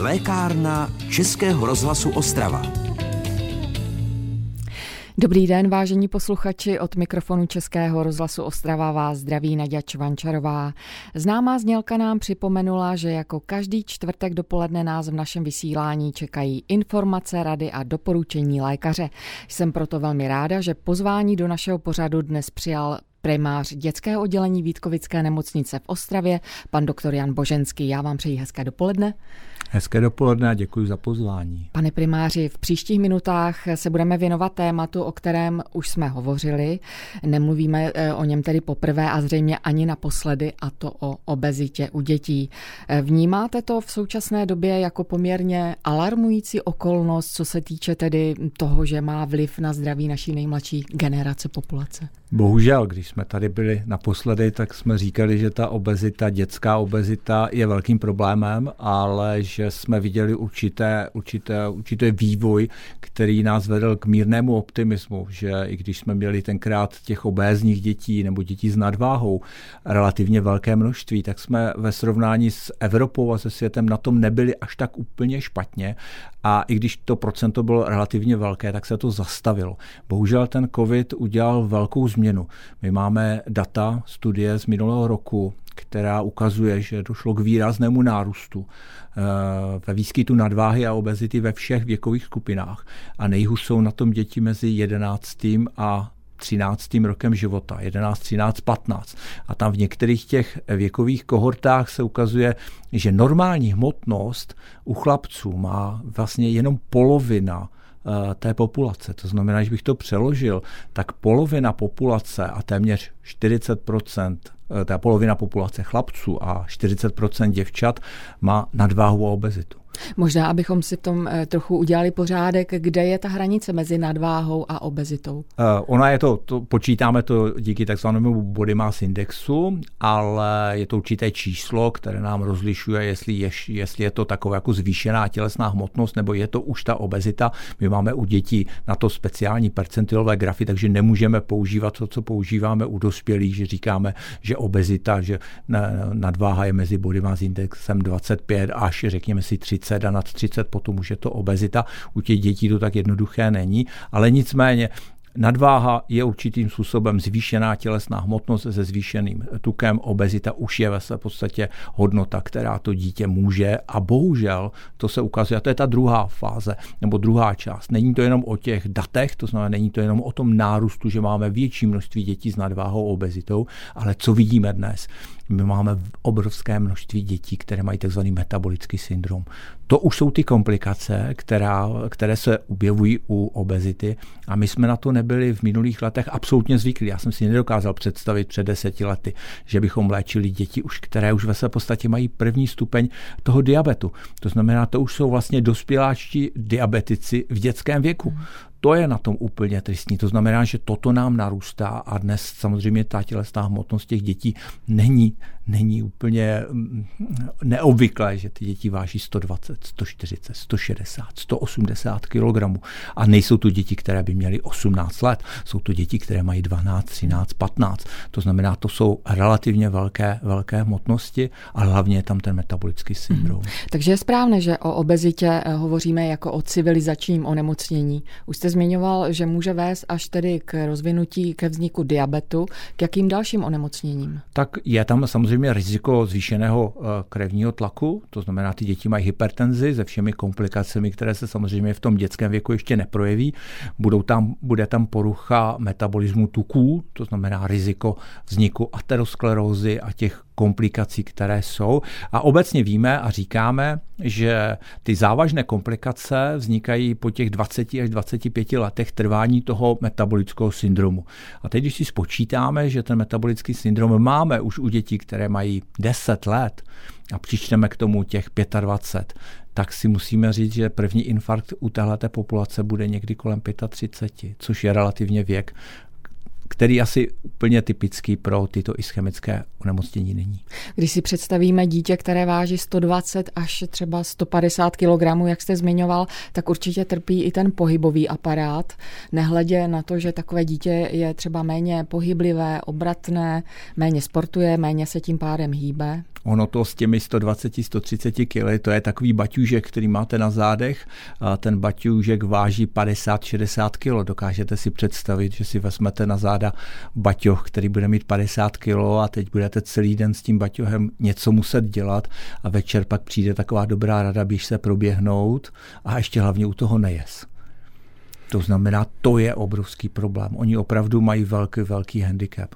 Lékárna Českého rozhlasu Ostrava. Dobrý den, vážení posluchači, od mikrofonu Českého rozhlasu Ostrava vás zdraví Nadia Čvančarová. Známá znělka nám připomenula, že jako každý čtvrtek dopoledne nás v našem vysílání čekají informace, rady a doporučení lékaře. Jsem proto velmi ráda, že pozvání do našeho pořadu dnes přijal primář dětského oddělení Vítkovické nemocnice v Ostravě, pan doktor Jan Boženský. Já vám přeji hezké dopoledne. Hezké dopoledne a děkuji za pozvání. Pane primáři, v příštích minutách se budeme věnovat tématu, o kterém už jsme hovořili. Nemluvíme eh, o něm tedy poprvé a zřejmě ani naposledy, a to o obezitě u dětí. Eh, vnímáte to v současné době jako poměrně alarmující okolnost, co se týče tedy toho, že má vliv na zdraví naší nejmladší generace populace? Bohužel, když jsme tady byli naposledy, tak jsme říkali, že ta obezita, dětská obezita je velkým problémem, ale že jsme viděli určité, určité, určité vývoj, který nás vedl k mírnému optimismu, že i když jsme měli tenkrát těch obézních dětí nebo dětí s nadváhou relativně velké množství, tak jsme ve srovnání s Evropou a se světem na tom nebyli až tak úplně špatně a i když to procento bylo relativně velké, tak se to zastavilo. Bohužel ten COVID udělal velkou změnu. My máme data, studie z minulého roku, která ukazuje, že došlo k výraznému nárůstu eh, ve výskytu nadváhy a obezity ve všech věkových skupinách. A nejhůř jsou na tom děti mezi 11. a 13. rokem života, 11, 13, 15. A tam v některých těch věkových kohortách se ukazuje, že normální hmotnost u chlapců má vlastně jenom polovina té populace. To znamená, že bych to přeložil, tak polovina populace a téměř 40 eh, ta polovina populace chlapců a 40% děvčat má nadváhu a obezitu. Možná, abychom si v tom eh, trochu udělali pořádek, kde je ta hranice mezi nadváhou a obezitou? Uh, ona je to, to, počítáme to díky takzvanému body mass indexu, ale je to určité číslo, které nám rozlišuje, jestli je, jestli je to taková jako zvýšená tělesná hmotnost, nebo je to už ta obezita. My máme u dětí na to speciální percentilové grafy, takže nemůžeme používat to, co používáme u dospělých, že říkáme, že obezita, že nadváha je mezi body mass indexem 25 až řekněme si 30 30 a nad 30 potom už je to obezita. U těch dětí to tak jednoduché není, ale nicméně Nadváha je určitým způsobem zvýšená tělesná hmotnost se zvýšeným tukem. Obezita už je ve své podstatě hodnota, která to dítě může a bohužel to se ukazuje, a to je ta druhá fáze nebo druhá část. Není to jenom o těch datech, to znamená, není to jenom o tom nárůstu, že máme větší množství dětí s nadváhou obezitou, ale co vidíme dnes? My máme obrovské množství dětí, které mají tzv. metabolický syndrom. To už jsou ty komplikace, která, které se objevují u obezity a my jsme na to nebyli v minulých letech absolutně zvyklí. Já jsem si nedokázal představit před deseti lety, že bychom léčili děti, už, které už ve své podstatě mají první stupeň toho diabetu. To znamená, to už jsou vlastně dospěláčtí diabetici v dětském věku to je na tom úplně tristní. To znamená, že toto nám narůstá a dnes samozřejmě ta tělesná hmotnost těch dětí není, není úplně mm, neobvyklé, že ty děti váží 120, 140, 160, 180 kg. A nejsou to děti, které by měly 18 let. Jsou to děti, které mají 12, 13, 15. To znamená, to jsou relativně velké, velké hmotnosti a hlavně je tam ten metabolický syndrom. Hmm. Takže je správné, že o obezitě eh, hovoříme jako o civilizačním onemocnění. Už jste zmiňoval, že může vést až tedy k rozvinutí, ke vzniku diabetu. K jakým dalším onemocněním? Tak je tam samozřejmě riziko zvýšeného eh, krevního tlaku, to znamená, ty děti mají hypertenzi se všemi komplikacemi, které se samozřejmě v tom dětském věku ještě neprojeví. Budou tam, bude tam porucha metabolismu tuků, to znamená riziko vzniku aterosklerózy a těch komplikací, které jsou. A obecně víme a říkáme, že ty závažné komplikace vznikají po těch 20 až 25 letech trvání toho metabolického syndromu. A teď, když si spočítáme, že ten metabolický syndrom máme už u dětí, které mají 10 let, a přičteme k tomu těch 25, tak si musíme říct, že první infarkt u téhleté populace bude někdy kolem 35, což je relativně věk, který asi úplně typický pro tyto ischemické onemocnění není. Když si představíme dítě, které váží 120 až třeba 150 kg, jak jste zmiňoval, tak určitě trpí i ten pohybový aparát. Nehledě na to, že takové dítě je třeba méně pohyblivé, obratné, méně sportuje, méně se tím pádem hýbe. Ono to s těmi 120-130 kg, to je takový baťužek, který máte na zádech. A ten baťužek váží 50-60 kg. Dokážete si představit, že si vezmete na záda baťoch, který bude mít 50 kg a teď budete celý den s tím baťohem něco muset dělat a večer pak přijde taková dobrá rada, běž se proběhnout a ještě hlavně u toho nejes. To znamená, to je obrovský problém. Oni opravdu mají velký, velký handicap.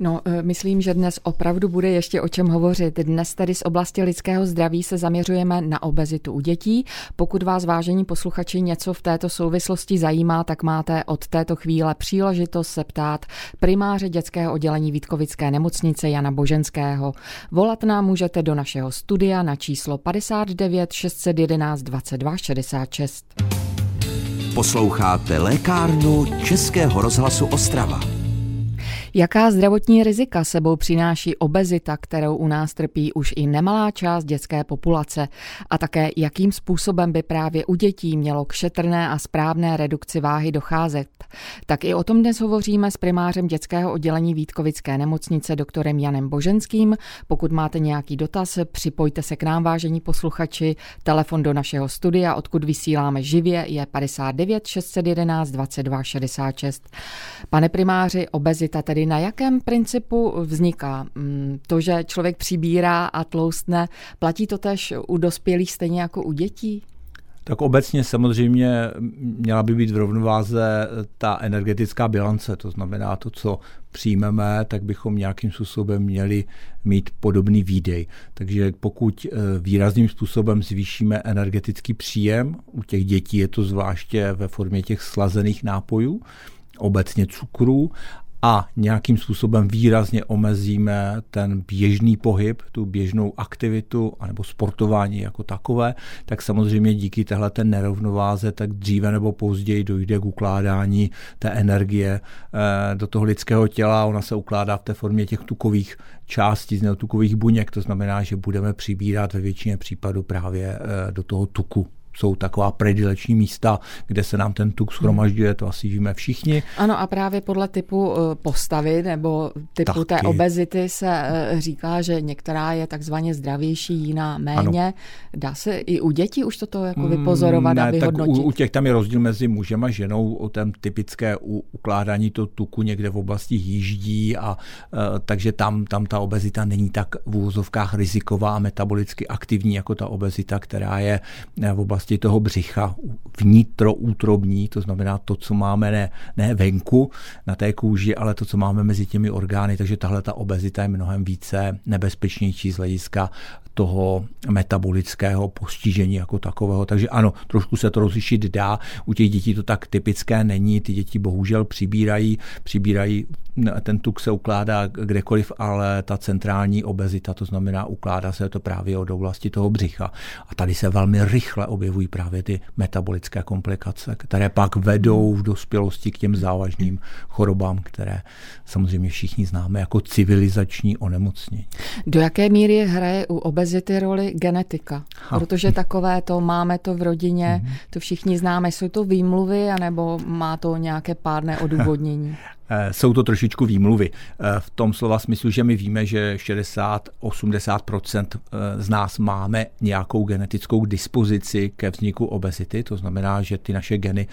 No, e, myslím, že dnes opravdu bude ještě o čem hovořit. Dnes tedy z oblasti lidského zdraví se zaměřujeme na obezitu u dětí. Pokud vás, vážení posluchači, něco v této souvislosti zajímá, tak máte od této chvíle příležitost se ptát primáře dětského oddělení Vítkovické nemocnice Jana Boženského. Volat nám můžete do našeho studia na číslo 59 611 22 66. Posloucháte lékárnu Českého rozhlasu Ostrava. Jaká zdravotní rizika sebou přináší obezita, kterou u nás trpí už i nemalá část dětské populace? A také jakým způsobem by právě u dětí mělo k šetrné a správné redukci váhy docházet? Tak i o tom dnes hovoříme s primářem dětského oddělení Vítkovické nemocnice doktorem Janem Boženským. Pokud máte nějaký dotaz, připojte se k nám, vážení posluchači. Telefon do našeho studia, odkud vysíláme živě, je 59 611 22 66. Pane primáři, obezita tedy na jakém principu vzniká? Mm, to, že člověk přibírá a tloustne, platí to tež u dospělých stejně jako u dětí? Tak obecně samozřejmě měla by být v rovnováze ta energetická bilance, to znamená to, co přijmeme, tak bychom nějakým způsobem měli mít podobný výdej. Takže pokud eh, výrazným způsobem zvýšíme energetický příjem, u těch dětí je to zvláště ve formě těch slazených nápojů, obecně cukrů a nějakým způsobem výrazně omezíme ten běžný pohyb, tu běžnou aktivitu anebo sportování jako takové, tak samozřejmě díky téhle ten nerovnováze tak dříve nebo později dojde k ukládání té energie eh, do toho lidského těla. Ona se ukládá v té formě těch tukových částí z neotukových buněk, to znamená, že budeme přibírat ve většině případů právě eh, do toho tuku jsou taková predileční místa, kde se nám ten tuk schromažďuje, to asi víme všichni. Ano a právě podle typu eh, postavy nebo typu Taky. té obezity se eh, říká, že některá je takzvaně zdravější, jiná méně. Ano. Dá se i u dětí už toto jako vypozorovat ne, a vyhodnotit? Tak u, u těch tam je rozdíl mezi mužem a ženou o tom typické ukládání to tuku někde v oblasti jíždí a uh, takže tam, tam ta obezita není tak v úvozovkách riziková a metabolicky aktivní jako ta obezita, která je v oblasti části toho břicha vnitroútrobní, to znamená to, co máme ne, ne venku na té kůži, ale to, co máme mezi těmi orgány, takže tahle ta obezita je mnohem více nebezpečnější z hlediska toho metabolického postižení jako takového. Takže ano, trošku se to rozlišit dá. U těch dětí to tak typické není. Ty děti bohužel přibírají, přibírají ten tuk se ukládá kdekoliv, ale ta centrální obezita, to znamená ukládá se to právě od oblasti toho břicha. A tady se velmi rychle objevují právě ty metabolické komplikace, které pak vedou v dospělosti k těm závažným chorobám, které samozřejmě všichni známe jako civilizační onemocnění. Do jaké míry hraje u obezity roli genetika? Ha. Protože takové to máme to v rodině, mm-hmm. to všichni známe. Jsou to výmluvy, anebo má to nějaké pádné odůvodnění? Eh, jsou to trošičku výmluvy. Eh, v tom slova smyslu, že my víme, že 60-80% eh, z nás máme nějakou genetickou dispozici ke vzniku obezity, to znamená, že ty naše geny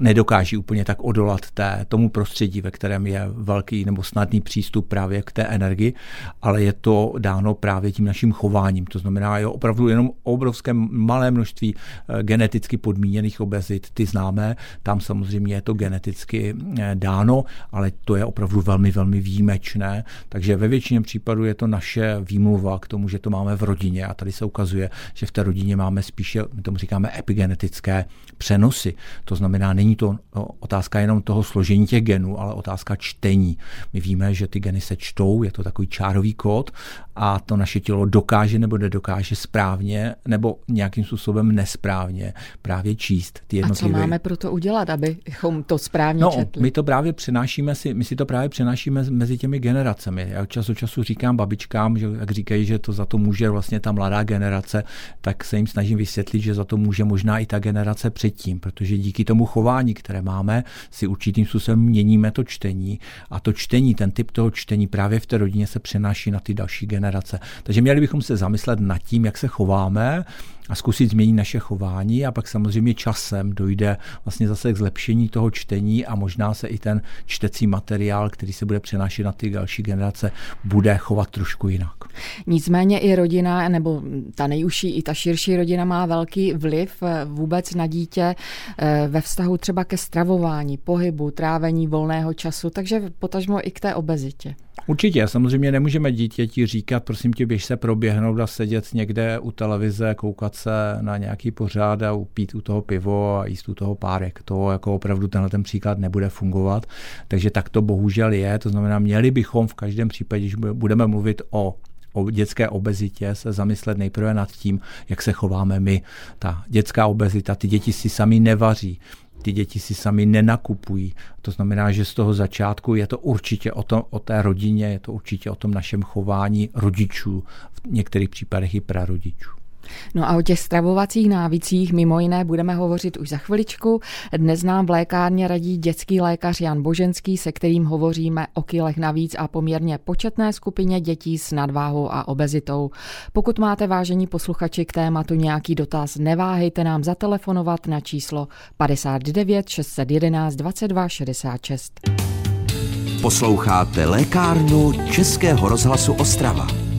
nedokáží úplně tak odolat té, tomu prostředí, ve kterém je velký nebo snadný přístup právě k té energii, ale je to dáno právě tím naším chováním. To znamená, je opravdu jenom obrovské malé množství geneticky podmíněných obezit, ty známe, tam samozřejmě je to geneticky dáno ano, ale to je opravdu velmi, velmi výjimečné. Takže ve většině případů je to naše výmluva k tomu, že to máme v rodině a tady se ukazuje, že v té rodině máme spíše, my tomu říkáme epigenetické přenosy. To znamená, není to otázka jenom toho složení těch genů, ale otázka čtení. My víme, že ty geny se čtou, je to takový čárový kód a to naše tělo dokáže nebo nedokáže správně správně nebo nějakým způsobem nesprávně právě číst ty jednotlivé. A co máme pro to udělat, abychom to správně no, četli? my to právě přenášíme si, my si to právě přenášíme mezi těmi generacemi. Já čas od času říkám babičkám, že jak říkají, že to za to může vlastně ta mladá generace, tak se jim snažím vysvětlit, že za to může možná i ta generace předtím, protože díky tomu chování, které máme, si určitým způsobem měníme to čtení a to čtení, ten typ toho čtení právě v té rodině se přenáší na ty další generace. Takže měli bychom se zamyslet nad tím, jak se chováme a zkusit změnit naše chování a pak samozřejmě časem dojde vlastně zase k zlepšení toho čtení a možná se i ten čtecí materiál, který se bude přenášet na ty další generace, bude chovat trošku jinak. Nicméně i rodina, nebo ta nejužší, i ta širší rodina má velký vliv eh, vůbec na dítě eh, ve vztahu třeba ke stravování, pohybu, trávení volného času, takže potažmo i k té obezitě. Určitě, samozřejmě nemůžeme dítěti říkat, prosím tě, běž se proběhnout a sedět někde u televize, koukat se na nějaký pořád a upít u toho pivo a jíst u toho párek. To jako opravdu tenhle ten příklad nebude fungovat. Takže tak to bohužel je. To znamená, měli bychom v každém případě, když budeme mluvit o o dětské obezitě se zamyslet nejprve nad tím, jak se chováme my. Ta dětská obezita, ty děti si sami nevaří, ty děti si sami nenakupují. To znamená, že z toho začátku je to určitě o, tom, o té rodině, je to určitě o tom našem chování rodičů, v některých případech i prarodičů. No a o těch stravovacích návicích mimo jiné budeme hovořit už za chviličku. Dnes nám v lékárně radí dětský lékař Jan Boženský, se kterým hovoříme o kilech navíc a poměrně početné skupině dětí s nadváhou a obezitou. Pokud máte vážení posluchači k tématu nějaký dotaz, neváhejte nám zatelefonovat na číslo 59 611 22 66. Posloucháte lékárnu Českého rozhlasu Ostrava.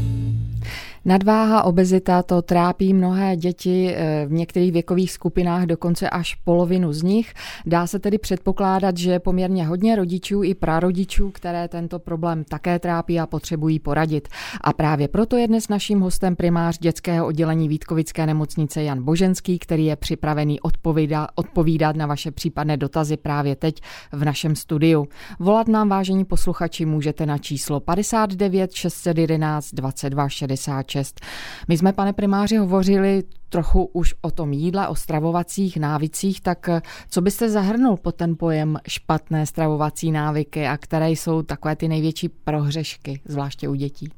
Nadváha, obezita, to trápí mnohé děti eh, v některých věkových skupinách, dokonce až polovinu z nich. Dá se tedy předpokládat, že je poměrně hodně rodičů i prarodičů, které tento problém také trápí a potřebují poradit. A právě proto je dnes naším hostem primář dětského oddělení Vítkovické nemocnice Jan Boženský, který je připravený odpovídat, odpovídat na vaše případné dotazy právě teď v našem studiu. Volat nám, vážení posluchači, můžete na číslo 59 611 22 60 6. My jsme, pane primáři, hovořili trochu už o tom jídle, o stravovacích návicích, tak eh, co byste zahrnul pod ten pojem špatné stravovací návyky a které jsou takové ty největší prohřešky, zvláště u dětí?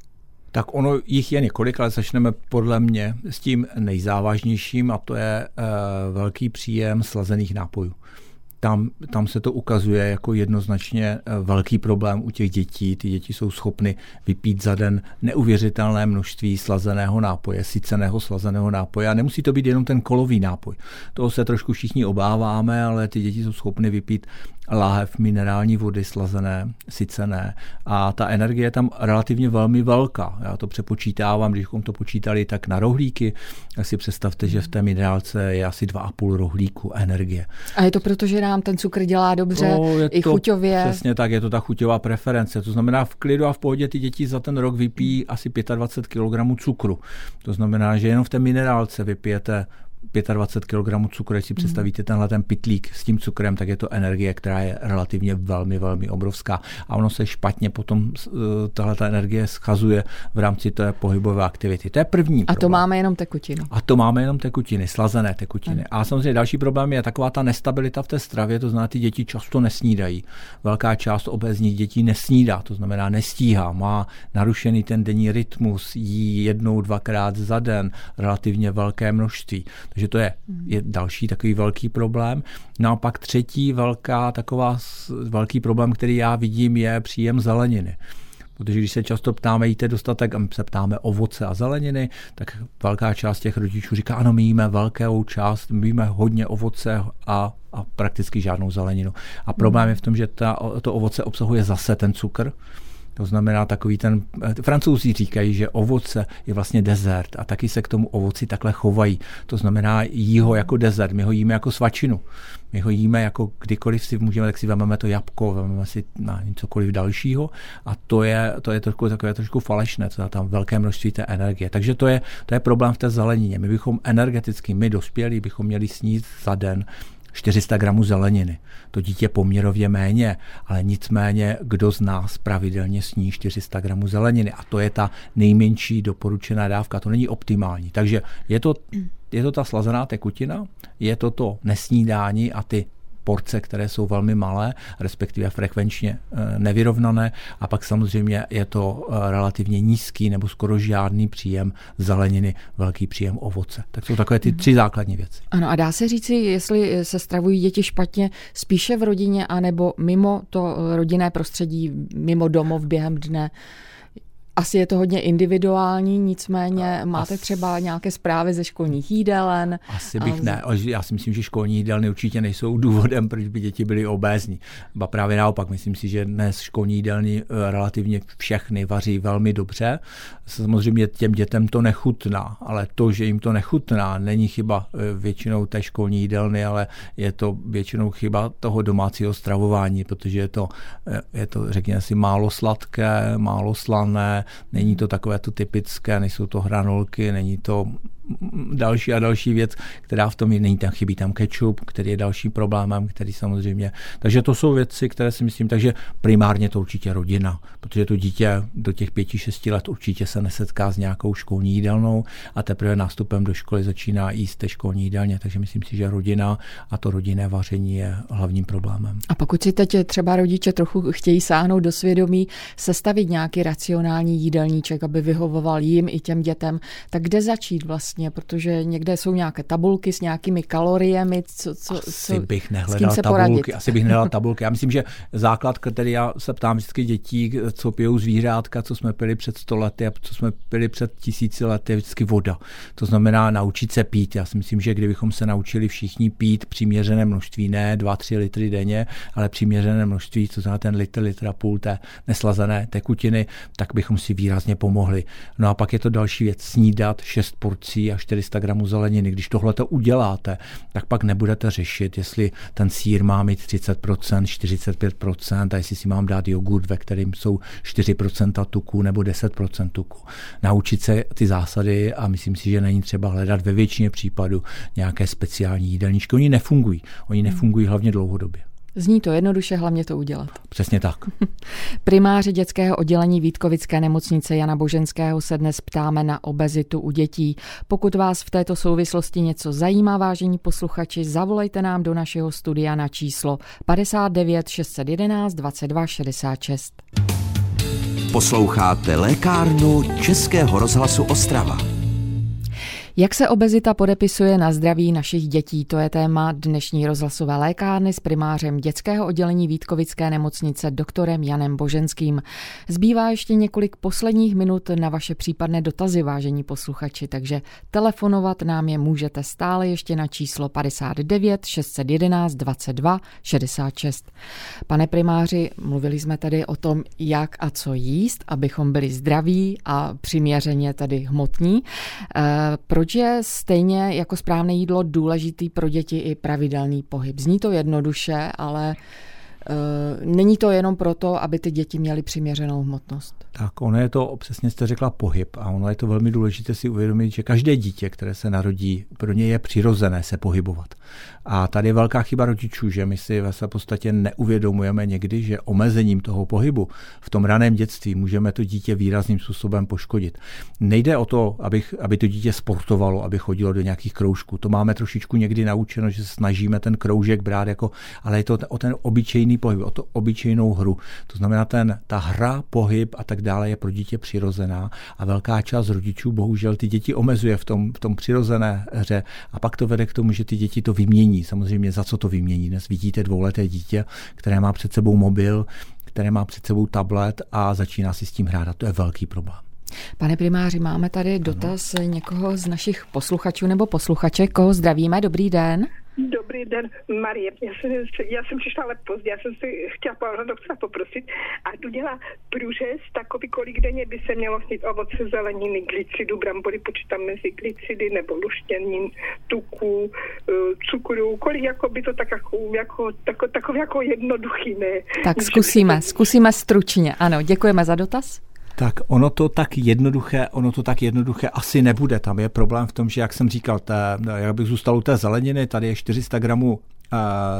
Tak ono jich je několik, ale začneme podle mě s tím nejzávažnějším a to je e, velký příjem slazených nápojů tam, tam se to ukazuje jako jednoznačně eh, velký problém u těch dětí. Ty děti jsou schopny vypít za den neuvěřitelné množství slazeného nápoje, syceného slazeného nápoje. A nemusí to být jenom ten kolový nápoj. Toho se trošku všichni obáváme, ale ty děti jsou schopny vypít láhev minerální vody slazené, sycené a ta energie je tam relativně velmi velká. Já to přepočítávám, když to počítali tak na rohlíky, tak si představte, že v té minerálce je asi 2,5 rohlíku energie. A je to proto, že nám ten cukr dělá dobře, no, je i to, chuťově? Přesně tak, je to ta chuťová preference. To znamená, v klidu a v pohodě ty děti za ten rok vypijí asi 25 kg cukru. To znamená, že jenom v té minerálce vypijete 25 kg cukru, když si představíte tenhle ten pitlík s tím cukrem, tak je to energie, která je relativně velmi, velmi obrovská. A ono se špatně potom eh, tahle ta energie schazuje v rámci té pohybové aktivity. To je první. A to máme jenom tekutiny. A to máme jenom tekutiny, slazené tekutiny. Hmm. A samozřejmě další problém je taková ta nestabilita v té stravě, to znamená, ty děti často nesnídají. Velká část obezních dětí nesnídá, to znamená nestíhá, má narušený ten denní rytmus, jí jednou, dvakrát za den relativně velké množství. Takže to je, je další takový velký problém. No a pak třetí velká taková velký problém, který já vidím, je příjem zeleniny. Protože když se často ptáme, jíte dostatek, a my se ptáme ovoce a zeleniny, tak velká část těch rodičů říká, ano, my jíme velkou část, my jíme hodně ovoce a, a prakticky žádnou zeleninu. A problém je v tom, že ta, to ovoce obsahuje zase ten cukr, to znamená takový ten, francouzi říkají, že ovoce je vlastně dezert a taky se k tomu ovoci takhle chovají. To znamená jí ho jako dezert, my ho jíme jako svačinu. My ho jíme jako kdykoliv si můžeme, tak si vezmeme to jabko, vezmeme si na cokoliv dalšího a to je, to je trošku, takové trošku falešné, to je tam velké množství té energie. Takže to je, to je problém v té zelenině. My bychom energeticky, my dospělí, bychom měli sníst za den 400 gramů zeleniny. To dítě poměrově méně, ale nicméně kdo z nás pravidelně sní 400 gramů zeleniny a to je ta nejmenší doporučená dávka, to není optimální. Takže je to, je to ta slazená tekutina, je to to nesnídání a ty porce, které jsou velmi malé, respektive frekvenčně eh, nevyrovnané a pak samozřejmě je to eh, relativně nízký nebo skoro žádný příjem zeleniny, velký příjem ovoce. Tak jsou takové ty mhm. tři základní věci. Ano a dá se říci, jestli se stravují děti špatně spíše v rodině anebo mimo to rodinné prostředí, mimo domov během dne? Asi je to hodně individuální, nicméně máte třeba nějaké zprávy ze školních jídelen? Asi bych ne. Já si myslím, že školní jídelny určitě nejsou důvodem, proč by děti byly obézní. Ba právě naopak, myslím si, že dnes školní jídelny eh, relativně všechny vaří velmi dobře. Samozřejmě těm dětem to nechutná, ale to, že jim to nechutná, není chyba eh, většinou té školní jídelny, ale je to většinou chyba toho domácího stravování, protože je to, eh, je to řekněme si, málo sladké, málo slané, není to takové to typické, nejsou to hranolky, není to další a další věc, která v tom je, není tam, chybí tam ketchup, který je dalším problémem, který samozřejmě, takže to jsou věci, které si myslím, takže primárně to určitě rodina, protože to dítě do těch pěti, šesti let určitě se nesetká s nějakou školní jídelnou a teprve nástupem do školy začíná jíst té školní jídelně, takže myslím si, že rodina a to rodinné vaření je hlavním problémem. A pokud si teď třeba rodiče trochu chtějí sáhnout do svědomí, sestavit nějaký racionální jídelníček, aby vyhovoval jim i těm dětem, tak kde začít vlastně? Vlastně, protože někde jsou nějaké tabulky s nějakými kaloriemi, co, co, asi co, bych nehledal se tabulky, poradit. asi bych nehledal tabulky. Já myslím, že základ, který já se ptám vždycky dětí, co pijou zvířátka, co jsme pili před 100 lety a co jsme pili před tisíci lety, je vždycky voda. To znamená naučit se pít. Já si myslím, že kdybychom se naučili všichni pít přiměřené množství, ne 2-3 litry denně, ale přiměřené množství, co znamená ten litr, litr a půl té neslazené tekutiny, tak bychom si výrazně pomohli. No a pak je to další věc, snídat 6 porcí a 400 gramů zeleniny. Když tohle to uděláte, tak pak nebudete řešit, jestli ten sír má mít 30%, 45% a jestli si mám dát jogurt, ve kterým jsou 4% tuku nebo 10% tuku. Naučit se ty zásady a myslím si, že není třeba hledat ve většině případů nějaké speciální jídelníčky. Oni nefungují. Oni nefungují hlavně dlouhodobě. Zní to jednoduše, hlavně to udělat. Přesně tak. Primáři dětského oddělení Vítkovické nemocnice Jana Boženského se dnes ptáme na obezitu u dětí. Pokud vás v této souvislosti něco zajímá, vážení posluchači, zavolejte nám do našeho studia na číslo 59 611 22 66. Posloucháte lékárnu Českého rozhlasu Ostrava. Jak se obezita podepisuje na zdraví našich dětí, to je téma dnešní rozhlasové lékárny s primářem dětského oddělení Vítkovické nemocnice doktorem Janem Boženským. Zbývá ještě několik posledních minut na vaše případné dotazy, vážení posluchači, takže telefonovat nám je můžete stále ještě na číslo 59 611 22 66. Pane primáři, mluvili jsme tady o tom, jak a co jíst, abychom byli zdraví a přiměřeně tady hmotní. E, proč je stejně jako správné jídlo důležitý pro děti i pravidelný pohyb? Zní to jednoduše, ale není to jenom proto, aby ty děti měly přiměřenou hmotnost. Tak ono je to, přesně jste řekla, pohyb a ono je to velmi důležité si uvědomit, že každé dítě, které se narodí, pro ně je přirozené se pohybovat. A tady je velká chyba rodičů, že my si v podstatě neuvědomujeme někdy, že omezením toho pohybu v tom raném dětství můžeme to dítě výrazným způsobem poškodit. Nejde o to, abych, aby to dítě sportovalo, aby chodilo do nějakých kroužků. To máme trošičku někdy naučeno, že snažíme ten kroužek brát jako, ale je to o ten obyčejný pohyb, o to obyčejnou hru. To znamená, ten, ta hra, pohyb a tak dále je pro dítě přirozená a velká část rodičů bohužel ty děti omezuje v tom, v tom přirozené hře a pak to vede k tomu, že ty děti to vymění. Samozřejmě za co to vymění. Dnes vidíte dvouleté dítě, které má před sebou mobil, které má před sebou tablet a začíná si s tím hrát a to je velký problém. Pane primáři, máme tady dotaz ano. někoho z našich posluchačů nebo posluchaček, koho zdravíme. Dobrý den. Dobrý den, Marie. Já jsem, já jsem přišla ale pozdě, já jsem si chtěla pana doktora poprosit, a tu dělá průřez takový, kolik denně by se mělo snít ovoce, zeleniny, glycidu, brambory, počítám mezi glycidy nebo luštěnin, tuku, eh, cukru, kolik jako by to tak jako, jako, tako, takové jako jednoduchý, ne? Tak zkusíme, zkusíme stručně. Ano, děkujeme za dotaz. Tak ono to tak jednoduché, ono to tak jednoduché asi nebude. Tam je problém v tom, že jak jsem říkal, té, jak bych zůstal u té zeleniny, tady je 400 gramů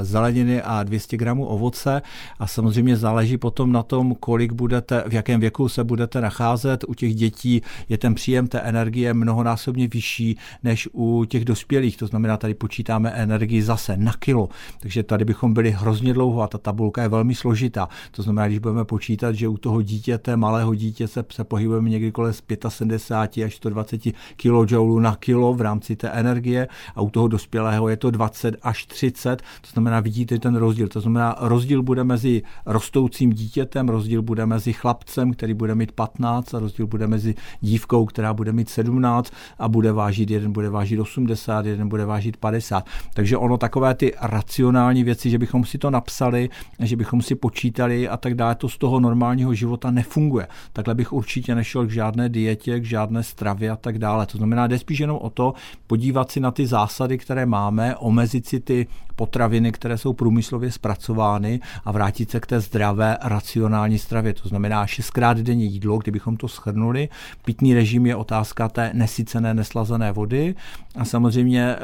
zeleniny a 200 gramů ovoce a samozřejmě záleží potom na tom, kolik budete, v jakém věku se budete nacházet. U těch dětí je ten příjem té energie mnohonásobně vyšší než u těch dospělých, to znamená, tady počítáme energii zase na kilo, takže tady bychom byli hrozně dlouho a ta tabulka je velmi složitá. To znamená, když budeme počítat, že u toho dítěte, malého dítěte se pohybujeme někdy kolem 75 až 120 kJ na kilo v rámci té energie a u toho dospělého je to 20 až 30, to znamená, vidíte ten rozdíl. To znamená, rozdíl bude mezi rostoucím dítětem, rozdíl bude mezi chlapcem, který bude mít 15 a rozdíl bude mezi dívkou, která bude mít 17 a bude vážit, jeden bude vážit 80, jeden bude vážit 50. Takže ono takové ty racionální věci, že bychom si to napsali, že bychom si počítali a tak dále, to z toho normálního života nefunguje. Takhle bych určitě nešel k žádné dietě, k žádné stravě a tak dále. To znamená, jde spíš jenom o to, podívat si na ty zásady, které máme, omezit si ty potraviny, které jsou průmyslově zpracovány a vrátit se k té zdravé, racionální stravě. To znamená šestkrát denně jídlo, kdybychom to schrnuli. Pitný režim je otázka té nesycené, neslazené vody a samozřejmě e,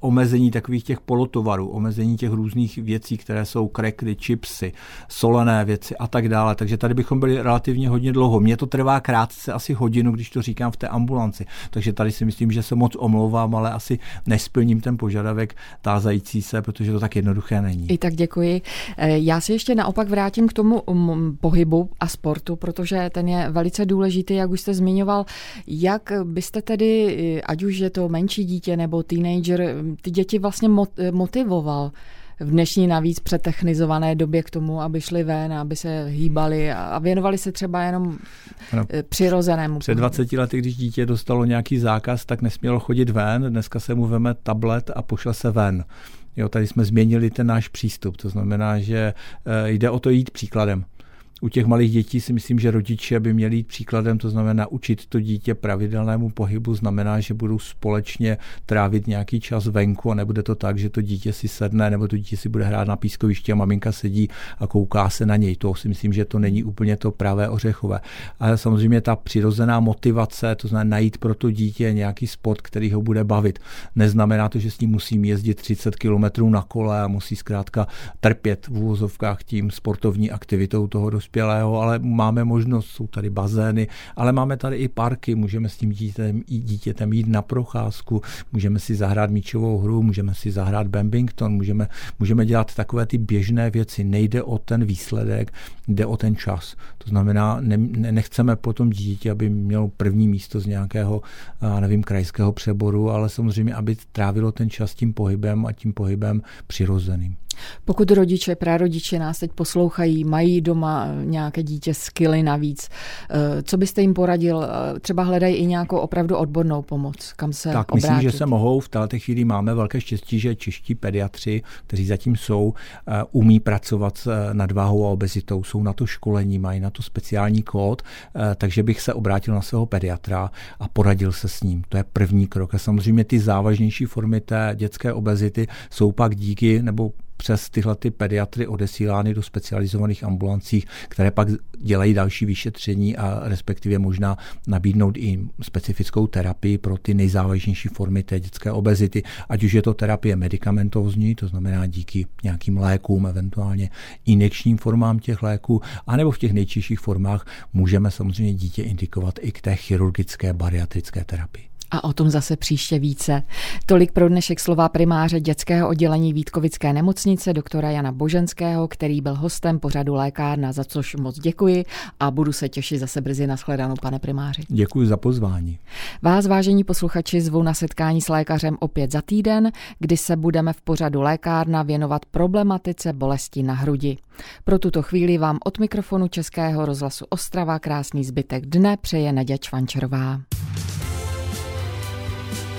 omezení takových těch polotovarů, omezení těch různých věcí, které jsou krekry, chipsy, solené věci a tak dále. Takže tady bychom byli relativně hodně dlouho. Mně to trvá krátce, asi hodinu, když to říkám v té ambulanci. Takže tady si myslím, že se moc omlouvám, ale asi nesplním ten požadavek tázající se, protože to tak jednoduché není. I tak děkuji. Eh, já si ještě naopak vrátím k tomu pohybu a sportu, protože ten je velice důležitý, jak už jste zmiňoval. Jak byste tedy, eh, ať už je to menší dítě nebo teenager, ty děti vlastně motivoval? V dnešní navíc přetechnizované době k tomu, aby šli ven, aby se hýbali a věnovali se třeba jenom ano. Eh, přirozenému. Před 20 lety, když dítě dostalo nějaký zákaz, tak nesmělo chodit ven. Dneska se mu veme tablet a pošle se ven. Jo, tady jsme změnili ten náš přístup. To znamená, že eh, jde o to jít příkladem u těch malých dětí si myslím, že rodiče by měli jít příkladem, to znamená učit to dítě pravidelnému pohybu, znamená, že budou společně trávit nějaký čas venku a nebude to tak, že to dítě si sedne nebo to dítě si bude hrát na pískovišti a maminka sedí a kouká se na něj. To si myslím, že to není úplně to pravé ořechové. Ale samozřejmě ta přirozená motivace, to znamená najít pro to dítě nějaký sport, který ho bude bavit. Neznamená to, že s ním musím jezdit 30 km na kole a musí zkrátka trpět v úvozovkách tím sportovní aktivitou toho dospělého dospělého, ale máme možnost, jsou tady bazény, ale máme tady i parky, můžeme s tím dítětem, dítětem jít na procházku, můžeme si zahrát míčovou hru, můžeme si zahrát Bambington, můžeme, můžeme dělat takové ty běžné věci. Nejde o ten výsledek, jde o ten čas. To znamená, ne, nechceme potom dítě, aby mělo první místo z nějakého, nevím, krajského přeboru, ale samozřejmě, aby trávilo ten čas tím pohybem a tím pohybem přirozeným. Pokud rodiče, prarodiče nás teď poslouchají, mají doma nějaké dítě skily navíc, eh, co byste jim poradil? Eh, třeba hledají i nějakou opravdu odbornou pomoc, kam se Tak obrátit? myslím, že se mohou. V této chvíli máme velké štěstí, že čeští pediatři, kteří zatím jsou, eh, umí pracovat s nadváhou a obezitou, jsou na to školení, mají na to speciální kód, takže bych se obrátil na svého pediatra a poradil se s ním. To je první krok. A samozřejmě ty závažnější formy té dětské obezity jsou pak díky nebo přes tyhle ty pediatry odesílány do specializovaných ambulancí, které pak dělají další vyšetření a respektive možná nabídnout i specifickou terapii pro ty nejzávažnější formy té dětské obezity, ať už je to terapie medicamentózní, to znamená díky nějakým lékům, eventuálně injekčním formám těch léků, anebo v těch nejčistších formách můžeme samozřejmě dítě indikovat i k té chirurgické bariatrické terapii. A o tom zase příště více. Tolik pro dnešek slova primáře dětského oddělení Vítkovické nemocnice doktora Jana Boženského, který byl hostem pořadu lékárna, za což moc děkuji a budu se těšit zase brzy na shledanou, pane primáři. Děkuji za pozvání. Vás, vážení posluchači, zvu na setkání s lékařem opět za týden, kdy se budeme v pořadu lékárna věnovat problematice bolesti na hrudi. Pro tuto chvíli vám od mikrofonu Českého rozhlasu Ostrava krásný zbytek dne přeje Naděč Čvančerová.